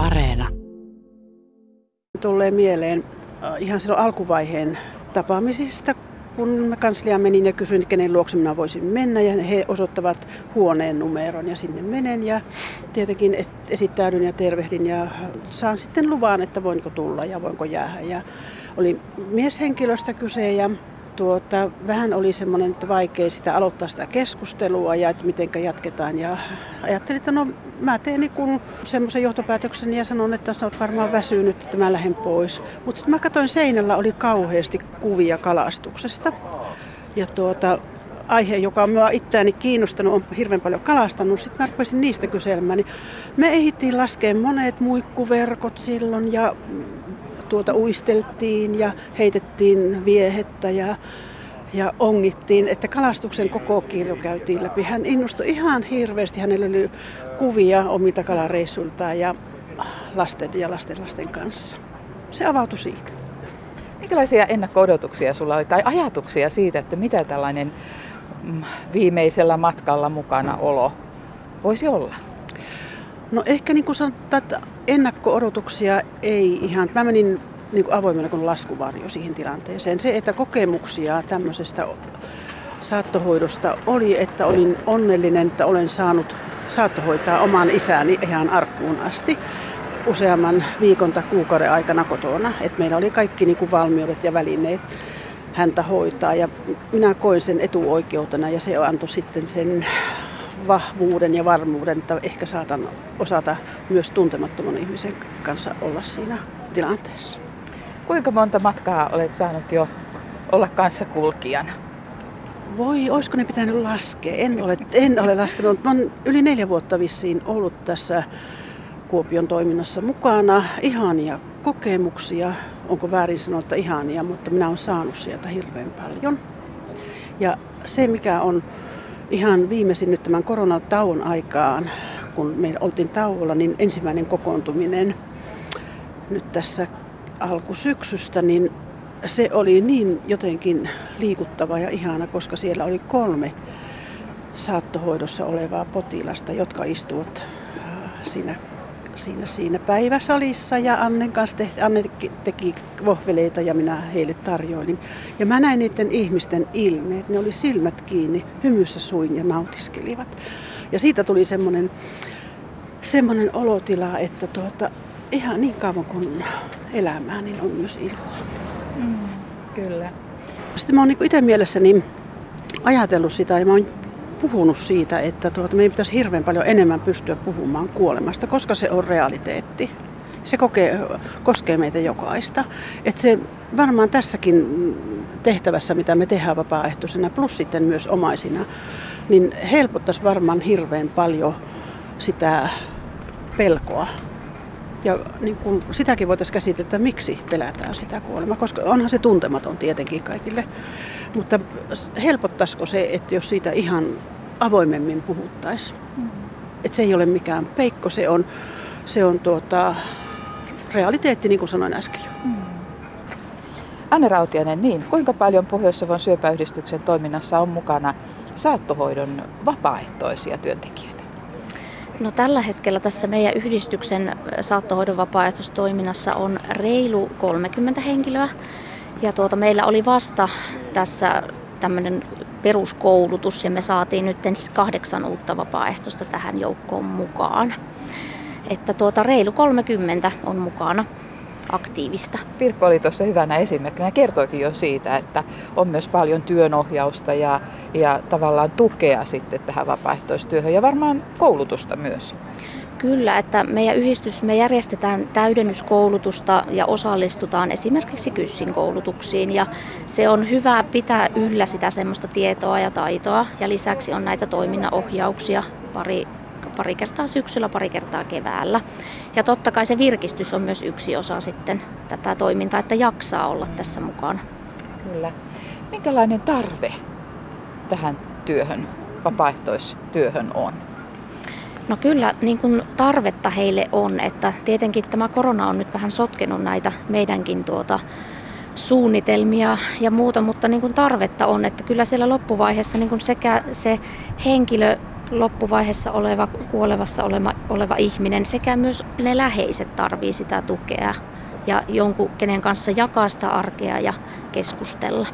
Areena. Tulee mieleen äh, ihan silloin alkuvaiheen tapaamisista, kun mä kansliaan menin ja kysyin, kenen luokse minä voisin mennä ja he osoittavat huoneen numeron ja sinne menen ja tietenkin esittäydyn ja tervehdin ja saan sitten luvan, että voinko tulla ja voinko jäädä. Ja oli mieshenkilöstä kyse ja tuota, vähän oli semmoinen että vaikea sitä aloittaa sitä keskustelua ja että miten jatketaan. Ja ajattelin, että no mä teen niin semmoisen johtopäätöksen ja sanon, että sä oot varmaan väsynyt, että mä lähden pois. Mutta sitten mä katsoin seinällä oli kauheasti kuvia kalastuksesta. Ja tuota, aihe, joka on minua itseäni kiinnostanut, on hirveän paljon kalastanut. Sitten mä rupesin niistä kyselemään. Niin me ehdittiin laskea monet muikkuverkot silloin ja tuota uisteltiin ja heitettiin viehettä ja, ja ongittiin, että kalastuksen koko kirjo käytiin läpi. Hän innostui ihan hirveästi, hänellä oli kuvia omilta kalareissuiltaan ja lasten ja lasten lasten kanssa. Se avautui siitä. Minkälaisia ennakko-odotuksia sulla oli tai ajatuksia siitä, että mitä tällainen mm, viimeisellä matkalla mukana olo voisi olla? No ehkä niin kuin sanotaan, että ennakko-odotuksia ei ihan. Mä menin niin kuin avoimena kuin laskuvarjo siihen tilanteeseen. Se, että kokemuksia tämmöisestä saattohoidosta oli, että olin onnellinen, että olen saanut saattohoitaa oman isäni ihan arkkuun asti useamman viikon tai kuukauden aikana kotona. Et meillä oli kaikki niin kuin valmiudet ja välineet häntä hoitaa ja minä koin sen etuoikeutena ja se antoi sitten sen vahvuuden ja varmuuden, että ehkä saatan osata myös tuntemattoman ihmisen kanssa olla siinä tilanteessa. Kuinka monta matkaa olet saanut jo olla kanssakulkijana? Voi, olisiko ne pitänyt laskea? En ole, en ole laskenut. Mä olen yli neljä vuotta vissiin ollut tässä Kuopion toiminnassa mukana. Ihania kokemuksia, onko väärin sanoa, että ihania, mutta minä olen saanut sieltä hirveän paljon. Ja se, mikä on ihan viimeisin nyt tämän koronatauon aikaan, kun me oltiin tauolla, niin ensimmäinen kokoontuminen nyt tässä alkusyksystä, niin se oli niin jotenkin liikuttava ja ihana, koska siellä oli kolme saattohoidossa olevaa potilasta, jotka istuvat äh, siinä, siinä, siinä päiväsalissa ja Annen kanssa tehti, Anne teki vohveleita ja minä heille tarjoilin. Ja mä näin niiden ihmisten ilmeet, ne oli silmät kiinni, hymyssä suin ja nautiskelivat. Ja siitä tuli semmoinen semmoinen olotila, että tuota, ihan niin kauan kuin elämää, niin on myös iloa. Mm, kyllä. Sitten mä oon niin itse mielessäni ajatellut sitä ja mä oon puhunut siitä, että tuota, meidän pitäisi hirveän paljon enemmän pystyä puhumaan kuolemasta, koska se on realiteetti. Se kokee, koskee meitä jokaista. Et se varmaan tässäkin tehtävässä, mitä me tehdään vapaaehtoisena, plus sitten myös omaisina, niin helpottaisi varmaan hirveän paljon sitä pelkoa ja niin kun sitäkin voitaisiin käsitellä, että miksi pelätään sitä kuolemaa, koska onhan se tuntematon tietenkin kaikille. Mutta helpottaisiko se, että jos siitä ihan avoimemmin puhuttaisiin? Mm. Että se ei ole mikään peikko, se on, se on tuota, realiteetti, niin kuin sanoin äsken jo. Mm. Anne Rautianen, niin kuinka paljon Pohjois-Savon syöpäyhdistyksen toiminnassa on mukana saattohoidon vapaaehtoisia työntekijöitä? No tällä hetkellä tässä meidän yhdistyksen saattohoidon vapaaehtoistoiminnassa on reilu 30 henkilöä. Ja tuota, meillä oli vasta tässä tämmöinen peruskoulutus ja me saatiin nyt kahdeksan uutta vapaaehtoista tähän joukkoon mukaan. Että tuota, reilu 30 on mukana aktiivista. Pirkko oli tuossa hyvänä esimerkkinä kertoikin jo siitä, että on myös paljon työnohjausta ja, ja tavallaan tukea sitten tähän vapaaehtoistyöhön ja varmaan koulutusta myös. Kyllä, että meidän yhdistys, me järjestetään täydennyskoulutusta ja osallistutaan esimerkiksi kyssin koulutuksiin ja se on hyvä pitää yllä sitä semmoista tietoa ja taitoa ja lisäksi on näitä toiminnanohjauksia pari pari kertaa syksyllä, pari kertaa keväällä. Ja totta kai se virkistys on myös yksi osa sitten tätä toimintaa, että jaksaa olla tässä mukana. Kyllä. Minkälainen tarve tähän työhön, vapaaehtoistyöhön on? No kyllä niin kuin tarvetta heille on, että tietenkin tämä korona on nyt vähän sotkenut näitä meidänkin tuota, suunnitelmia ja muuta, mutta niin kuin tarvetta on, että kyllä siellä loppuvaiheessa niin kuin sekä se henkilö loppuvaiheessa oleva, kuolevassa oleva, oleva ihminen sekä myös ne läheiset tarvii sitä tukea ja jonkun, kenen kanssa jakaa sitä arkea ja keskustella.